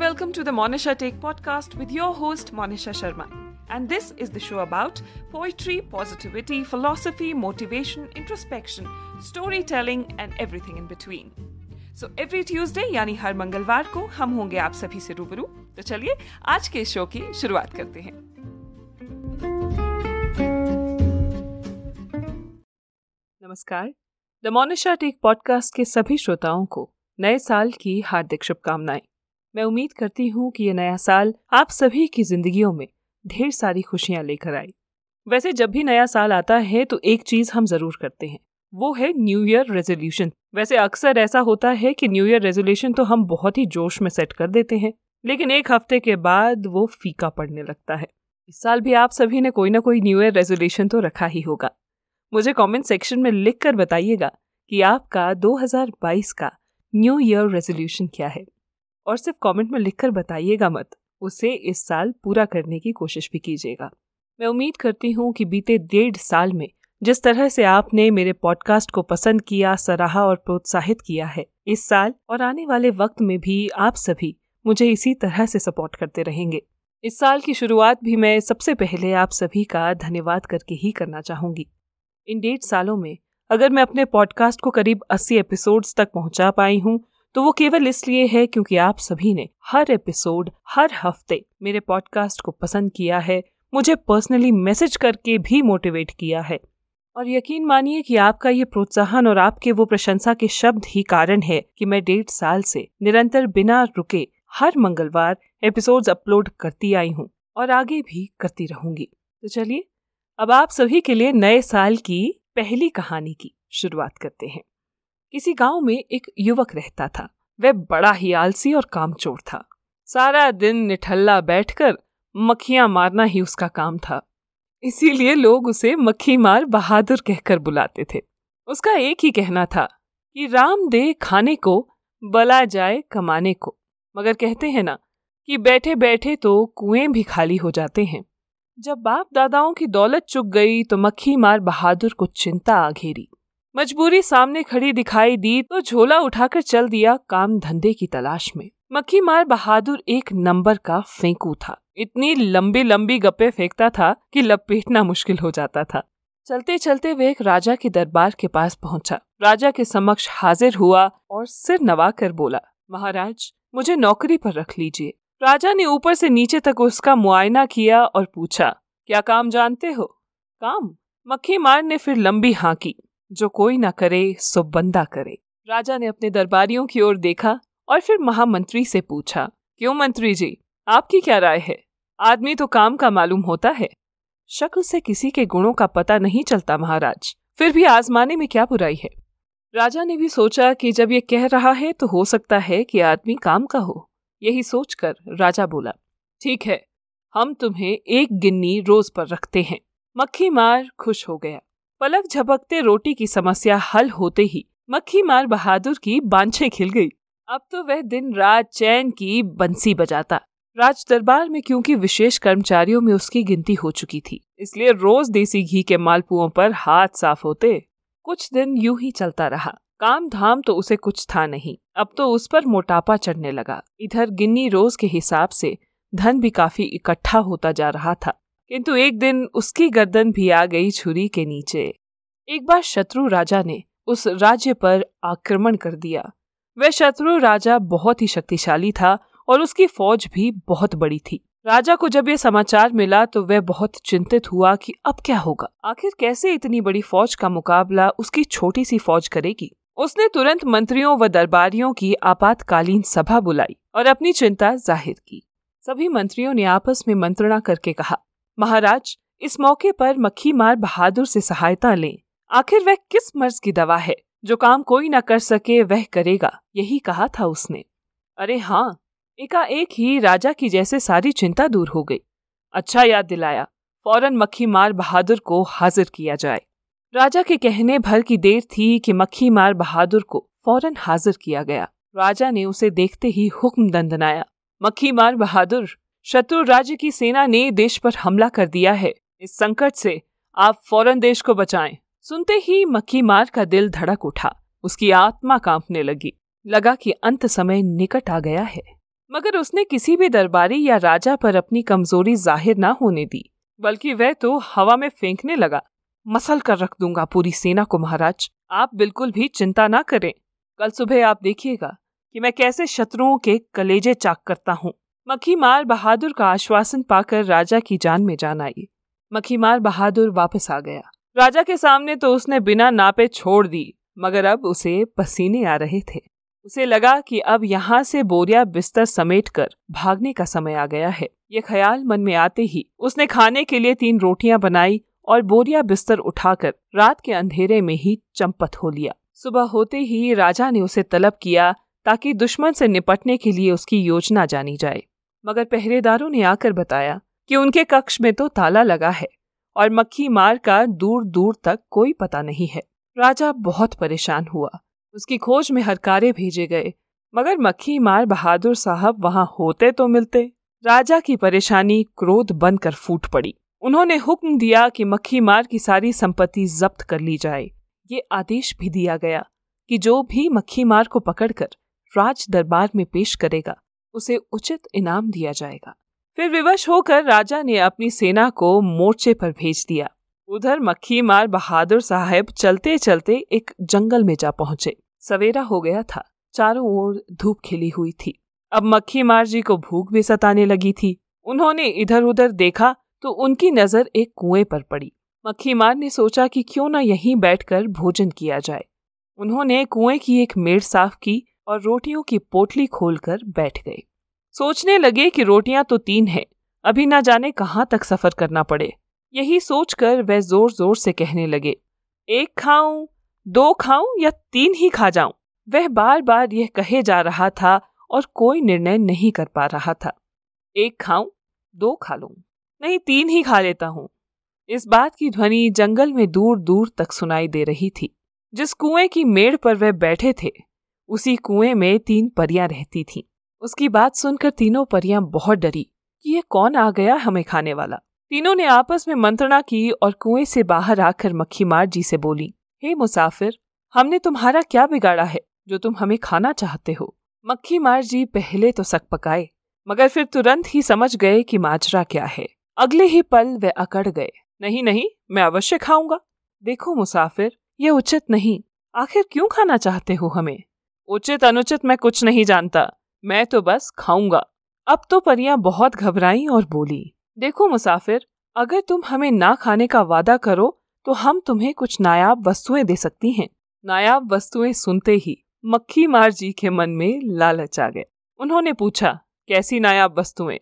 welcome to the Monisha Take podcast with your host Monisha Sharma. And this is the show about poetry, positivity, philosophy, motivation, introspection, storytelling and everything in between. So every Tuesday यानी हर मंगलवार को हम होंगे आप सभी से रूबरू तो चलिए आज के शो की शुरुआत करते हैं नमस्कार द मोनिशा टेक पॉडकास्ट के सभी श्रोताओं को नए साल की हार्दिक शुभकामनाएँ मैं उम्मीद करती हूँ कि ये नया साल आप सभी की जिंदगियों में ढेर सारी खुशियाँ लेकर आए। वैसे जब भी नया साल आता है तो एक चीज़ हम ज़रूर करते हैं, वो है न्यू ईयर रेजोल्यूशन वैसे अक्सर ऐसा होता है कि न्यू ईयर रेजोल्यूशन तो हम बहुत ही जोश में सेट कर देते हैं, लेकिन एक हफ़्ते के बाद वो फीका पड़ने लगता है। इस साल भी आप सभी ने कोई ना कोई न्यू ईयर रेजोल्यूशन तो रखा ही होगा। मुझे कमेंट सेक्शन में लिख कर बताइएगा कि आपका 2022 का न्यू ईयर रेजोल्यूशन क्या है। और सिर्फ़ कमेंट में लिखकर बताइएगा मत। उसे इस साल पूरा करने की कोशिश भी कीजिएगा। मैं उम्मीद करती हूँ कि बीते डेढ़ साल में जिस तरह से आपने मेरे पॉडकास्ट को पसंद किया, सराहा और प्रोत्साहित किया है, इस साल और आने वाले वक्त में भी आप सभी मुझे इसी तरह से सपोर्ट करते रहेंगे। इस साल की शुरुआत भी मैं सबसे पहले आप सभी का धन्यवाद करके ही करना चाहूँगी। इन डेढ़ सालों में अगर मैं अपने पॉडकास्ट को करीब 80 एपिसोड्स तक पहुँचा पाई हूँ तो वो केवल इसलिए है क्योंकि आप सभी ने हर एपिसोड, हर हफ़्ते मेरे पॉडकास्ट को पसंद किया है, मुझे पर्सनली मैसेज करके भी मोटिवेट किया है। और यकीन मानिए कि आपका ये प्रोत्साहन और आपके वो प्रशंसा के शब्द ही कारण है कि मैं डेढ़ साल से निरंतर बिना रुके हर मंगलवार एपिसोड्स अपलोड करती आई हूँ और आगे भी करती रहूँगी। तो चलिए, अब आप सभी के लिए नए साल की पहली कहानी की शुरुआत करते हैं। किसी गाँव में एक युवक रहता था। वह बड़ा ही आलसी और कामचोर था। सारा दिन निठल्ला बैठकर मक्खियाँ मारना ही उसका काम था। इसीलिए लोग उसे मक्खी मार बहादुर कहकर बुलाते थे। उसका एक ही कहना था कि राम दे खाने को, बला जाए कमाने को। मगर कहते हैं ना कि बैठे बैठे तो कुएँ भी खाली हो जाते हैं। जब बाप दादाओं की दौलत चुक गई तो मक्खी मार बहादुर को चिंता आ घेरी। मजबूरी सामने खड़ी दिखाई दी तो झोला उठाकर चल दिया काम धंधे की तलाश में। मक्खी मार बहादुर एक नंबर का फेंकू था। इतनी लंबी लंबी गप्पे फेंकता था कि लपेटना मुश्किल हो जाता था। चलते चलते वे एक राजा के दरबार के पास पहुँचा। राजा के समक्ष हाजिर हुआ और सिर नवा कर बोला, महाराज, मुझे नौकरी पर रख लीजिए। राजा ने ऊपर से नीचे तक उसका मुआयना किया और पूछा, क्या काम जानते हो? काम? मक्खी मार ने फिर लंबी हाँ की जो कोई ना करे, सो बंदा करे। राजा ने अपने दरबारियों की ओर देखा और फिर महामंत्री से पूछा, क्यों मंत्री जी, आपकी क्या राय है? आदमी तो काम का मालूम होता है। शक्ल से किसी के गुणों का पता नहीं चलता महाराज, फिर भी आजमाने में क्या बुराई है? राजा ने भी सोचा कि जब ये कह रहा है तो हो सकता है कि आदमी काम का हो। यही सोचकर राजा बोला, ठीक है, हम तुम्हें एक गिन्नी रोज पर रखते हैं। मक्खी मार खुश हो गया। पलक झपकते रोटी की समस्या हल होते ही मक्खी मार बहादुर की बांछे खिल गई। अब तो वह दिन रात चैन की बंसी बजाता। राज दरबार में क्योंकि विशेष कर्मचारियों में उसकी गिनती हो चुकी थी, इसलिए रोज देसी घी के मालपुओं पर हाथ साफ़ होते कुछ दिन यूँ ही चलता रहा। काम धाम तो उसे कुछ था नहीं, अब तो उस पर मोटापा चढ़ने लगा। इधर गिन्नी रोज के हिसाब से धन भी काफ़ी इकट्ठा होता जा रहा था। किंतु एक दिन उसकी गर्दन भी आ गई छुरी के नीचे। एक बार शत्रु राजा ने उस राज्य पर आक्रमण कर दिया। वह शत्रु राजा बहुत ही शक्तिशाली था और उसकी फौज भी बहुत बड़ी थी। राजा को जब यह समाचार मिला तो वह बहुत चिंतित हुआ कि अब क्या होगा। आखिर कैसे इतनी बड़ी फौज का मुकाबला उसकी छोटी सी फौज करेगी? उसने तुरंत मंत्रियों व दरबारियों की आपातकालीन सभा बुलाई और अपनी चिंता ज़ाहिर की। सभी मंत्रियों ने आपस में मंत्रणा करके कहा महाराज, इस मौके पर मक्खी मार बहादुर से सहायता लें। आखिर वह किस मर्ज की दवा है? जो काम कोई न कर सके, वह करेगा। यही कहा था उसने। अरे हाँ एकाएक ही राजा की जैसे सारी चिंता दूर हो गई। अच्छा याद दिलाया, फ़ौरन मक्खी मार बहादुर को हाजिर किया जाए। राजा के कहने भर की देर थी कि मक्खी मार बहादुर को फ़ौरन हाजिर किया गया। राजा ने उसे देखते ही हुक्म दंदनाया मक्खी मार बहादुर शत्रु राज्य की सेना ने देश पर हमला कर दिया है। इस संकट से आप फ़ौरन देश को बचाएँ। सुनते ही मक्खी मार का दिल धड़क उठा। उसकी आत्मा कांपने लगी। लगा कि अंत समय निकट आ गया है। मगर उसने किसी भी दरबारी या राजा पर अपनी कमज़ोरी ज़ाहिर ना होने दी, बल्कि वह तो हवा में फेंकने लगा। मसल कर रख दूँगा पूरी सेना को, महाराज। आप बिल्कुल भी चिंता ना करें। कल सुबह आप देखिएगा कि मैं कैसे शत्रुओं के कलेजे चाक करता हूँ। मखीमार बहादुर का आश्वासन पाकर राजा की जान में जान आई। मखीमार बहादुर वापस आ गया। राजा के सामने तो उसने बिना नापे छोड़ दी, मगर अब उसे पसीने आ रहे थे। उसे लगा कि अब यहाँ से बोरिया बिस्तर समेटकर भागने का समय आ गया है। ये ख्याल मन में आते ही उसने खाने के लिए तीन रोटियाँ बनाई और बोरिया बिस्तर उठाकर रात के अंधेरे में ही चंपत हो लिया। सुबह होते ही राजा ने उसे तलब किया ताकि दुश्मन से निपटने के लिए उसकी योजना जानी जाए। मगर पहरेदारों ने आकर बताया कि उनके कक्ष में तो ताला लगा है और मक्खी मार का दूर दूर तक कोई पता नहीं है। राजा बहुत परेशान हुआ। उसकी खोज में हरकारे भेजे गए, मगर मक्खी मार बहादुर साहब वहाँ होते तो मिलते। राजा की परेशानी क्रोध बनकर फूट पड़ी। उन्होंने हुक्म दिया कि मक्खी मार की सारी संपत्ति जब्त कर ली जाए। ये आदेश भी दिया गया कि जो भी मक्खी मार को पकड़कर राज दरबार में पेश करेगा उसे उचित इनाम दिया जाएगा। फिर विवश होकर राजा ने अपनी सेना को मोर्चे पर भेज दिया। उधर मक्खी मार बहादुर साहब चलते चलते एक जंगल में जा पहुँचे। सवेरा हो गया था। चारों ओर धूप खिली हुई थी। अब मक्खी मार जी को भूख भी सताने लगी थी। उन्होंने इधर उधर देखा तो उनकी नज़र एक कुएँ पर पड़ी। मक्खी मार ने सोचा कि क्यों न यहीं बैठकर भोजन किया जाए। उन्होंने कुएँ की एक मेड़ साफ़ की और रोटियों की पोटली खोलकर बैठ गए। सोचने लगे कि रोटियाँ तो तीन हैं, अभी ना जाने कहाँ तक सफ़र करना पड़े। यही सोचकर वह ज़ोर ज़ोर से कहने लगे, एक खाऊं, दो खाऊं या तीन ही खा जाऊँ? वह बार बार यह कहे जा रहा था और कोई निर्णय नहीं कर पा रहा था। एक खाऊं, दो खा लूँ, नहीं तीन ही खा लेता हूँ। इस बात की ध्वनि जंगल में दूर दूर तक सुनाई दे रही थी। जिस कुएँ की मेड़ पर वह बैठे थे उसी कुएँ में तीन परियाँ रहती थीं। उसकी बात सुनकर तीनों परियाँ बहुत डरी कि ये कौन आ गया हमें खाने वाला। तीनों ने आपस में मंत्रणा की और कुएँ से बाहर आकर मक्खी मार जी से बोली, हे मुसाफिर, हमने तुम्हारा क्या बिगाड़ा है जो तुम हमें खाना चाहते हो? मक्खी मार जी पहले तो सक पकाए, मगर फिर तुरंत ही समझ गए कि माजरा क्या है। अगले ही पल वे अकड़ गए। नहीं नहीं, मैं अवश्य खाऊँगा। देखो मुसाफिर, ये उचित नहीं। आखिर क्यों खाना चाहते हो हमें? उचित अनुचित मैं कुछ नहीं जानता। मैं तो बस खाऊँगा। अब तो परियाँ बहुत घबराई और बोली, देखो मुसाफिर, अगर तुम हमें ना खाने का वादा करो तो हम तुम्हें कुछ नायाब वस्तुएँ दे सकती हैं। नायाब वस्तुएँ सुनते ही मक्खी मार जी के मन में लालच आ गए उन्होंने पूछा, कैसी नायाब वस्तुएँ?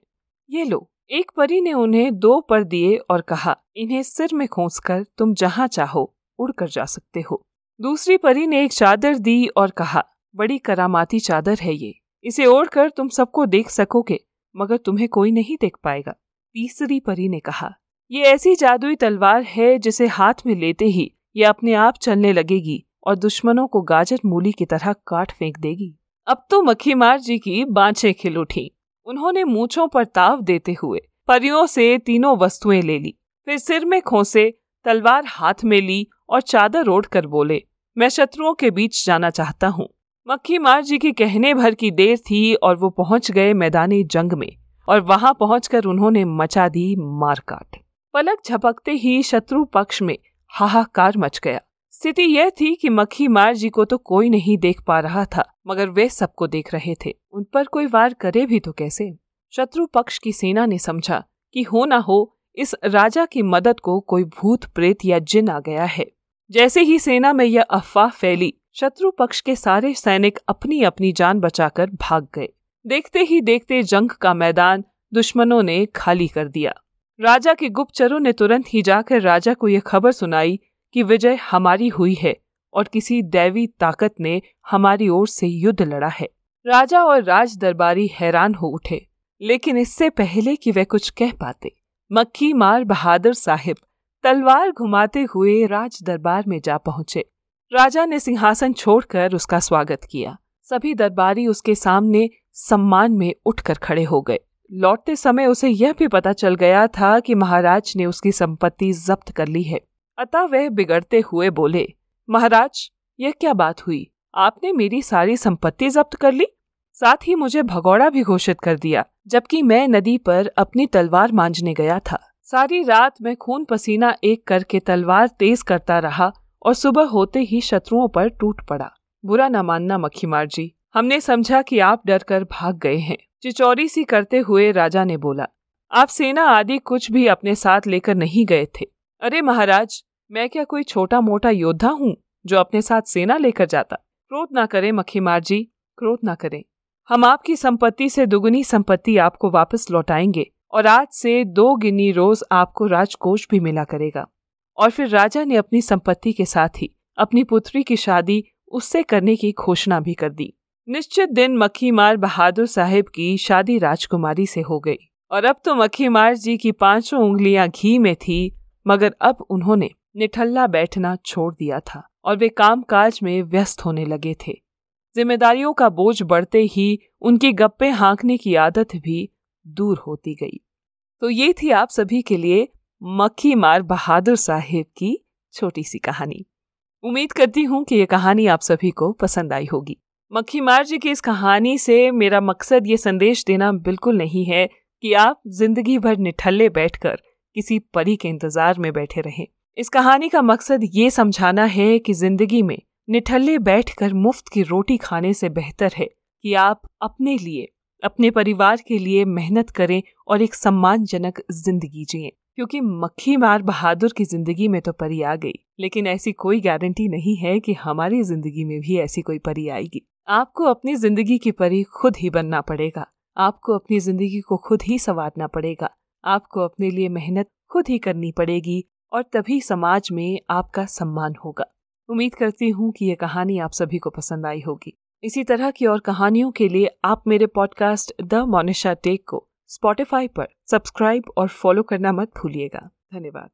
ये लो, एक परी ने उन्हें दो पर दिए और कहा, इन्हें सिर में खोस कर तुम जहाँ चाहो, उड़कर जा सकते हो दूसरी परी ने एक चादर दी और कहा बड़ी करामाती चादर है ये। इसे ओढ़ कर तुम सबको देख सकोगे, मगर तुम्हें कोई नहीं देख पाएगा। तीसरी परी ने कहा, ये ऐसी जादुई तलवार है जिसे हाथ में लेते ही ये अपने आप चलने लगेगी और दुश्मनों को गाजर मूली की तरह काट फेंक देगी। अब तो मक्खीमार जी की बाँछें खिल उठी। उन्होंने मूछों पर ताव देते हुए परियों से तीनों वस्तुएँ ले ली। फिर सिर में खोसे, तलवार हाथ में ली और चादर ओढ़ कर बोले, मैं शत्रुओं के बीच जाना चाहता हूँ। मक्खी मार जी के कहने भर की देर थी और वो पहुँच गए मैदानी जंग में और वहाँ पहुंचकर उन्होंने मचा दी मारकाट पलक झपकते ही शत्रु पक्ष में हाहाकार मच गया। स्थिति यह थी कि मक्खी मार जी को तो कोई नहीं देख पा रहा था, मगर वे सबको देख रहे थे। उन पर कोई वार करे भी तो कैसे? शत्रु पक्ष की सेना ने समझा कि हो ना हो, इस राजा की मदद को कोई भूत, प्रेत या जिन आ गया है। जैसे ही सेना में यह अफवाह फैली शत्रु पक्ष के सारे सैनिक अपनी अपनी जान बचाकर भाग गए। देखते ही देखते जंग का मैदान दुश्मनों ने खाली कर दिया। राजा के गुप्तचरों ने तुरंत ही जाकर राजा को यह खबर सुनाई कि विजय हमारी हुई है और किसी दैवी ताकत ने हमारी ओर से युद्ध लड़ा है। राजा और राज दरबारी हैरान हो उठे, लेकिन इससे पहले कि वे कुछ कह पाते, मक्खी मार बहादुर साहिब तलवार घुमाते हुए राज दरबार में जा पहुँचे। राजा ने सिंहासन छोड़कर उसका स्वागत किया। सभी दरबारी उसके सामने सम्मान में उठकर खड़े हो गए। लौटते समय उसे यह भी पता चल गया था कि महाराज ने उसकी संपत्ति जब्त कर ली है। अतः वह बिगड़ते हुए बोले, महाराज, यह क्या बात हुई? आपने मेरी सारी संपत्ति जब्त कर ली? साथ ही मुझे भगौड़ा भी घोषित कर दिया, जबकि मैं नदी पर अपनी तलवार मांझने गया था। सारी रात मैं खून पसीना एक करके तलवार तेज करता रहा और सुबह होते ही शत्रुओं पर टूट पड़ा। बुरा न मानना मक्खीमार जी हमने समझा कि आप डर कर भाग गए हैं। चिचौरी सी करते हुए राजा ने बोला, आप सेना आदि कुछ भी अपने साथ लेकर नहीं गए थे। अरे महाराज, मैं क्या कोई छोटा मोटा योद्धा हूँ जो अपने साथ सेना लेकर जाता? क्रोध ना करें मक्खीमार जी क्रोध ना करें। हम आपकी संपत्ति से दुगुनी संपत्ति आपको वापस लौटाएँगे और आज से दो गिनी रोज आपको राजकोष भी मिला करेगा। और फिर राजा ने अपनी संपत्ति के साथ ही अपनी पुत्री की शादी उससे करने की घोषणा भी कर दी। निश्चित दिन मक्खीमार बहादुर साहेब की शादी राजकुमारी से हो गई और अब तो मक्खीमार जी की पाँचों उंगलियाँ घी में थी, मगर अब उन्होंने निठल्ला बैठना छोड़ दिया था और वे कामकाज में व्यस्त होने लगे थे। जिम्मेदारियों का बोझ बढ़ते ही उनकी गप्पे हाँकने की आदत भी दूर होती गई। तो ये थी आप सभी के लिए मक्खी मार बहादुर साहेब की छोटी सी कहानी। उम्मीद करती हूँ कि ये कहानी आप सभी को पसंद आई होगी। मक्खी मार जी की इस कहानी से मेरा मकसद ये संदेश देना बिल्कुल नहीं है कि आप ज़िंदगी भर निठल्ले बैठकर किसी परी के इंतज़ार में बैठे रहें। इस कहानी का मकसद ये समझाना है कि ज़िंदगी में निठल्ले बैठकर मुफ़्त की रोटी खाने से बेहतर है कि आप अपने लिए, अपने परिवार के लिए मेहनत करें और एक सम्मानजनक ज़िंदगी जिए। क्योंकि मक्खी मार बहादुर की ज़िंदगी में तो परी आ गई। लेकिन ऐसी कोई गारंटी नहीं है कि हमारी ज़िंदगी में भी ऐसी कोई परी आएगी। आपको अपनी ज़िंदगी की परी खुद ही बनना पड़ेगा। आपको अपनी ज़िंदगी को खुद ही संवारना पड़ेगा। आपको अपने लिए मेहनत खुद ही करनी पड़ेगी और तभी समाज में आपका सम्मान होगा। उम्मीद करती हूँ कि ये कहानी आप सभी को पसंद आई होगी। इसी तरह की और कहानियों के लिए आप मेरे पॉडकास्ट द मोनिशा टेक को स्पॉटिफाई पर सब्सक्राइब और फॉलो करना मत भूलिएगा। धन्यवाद।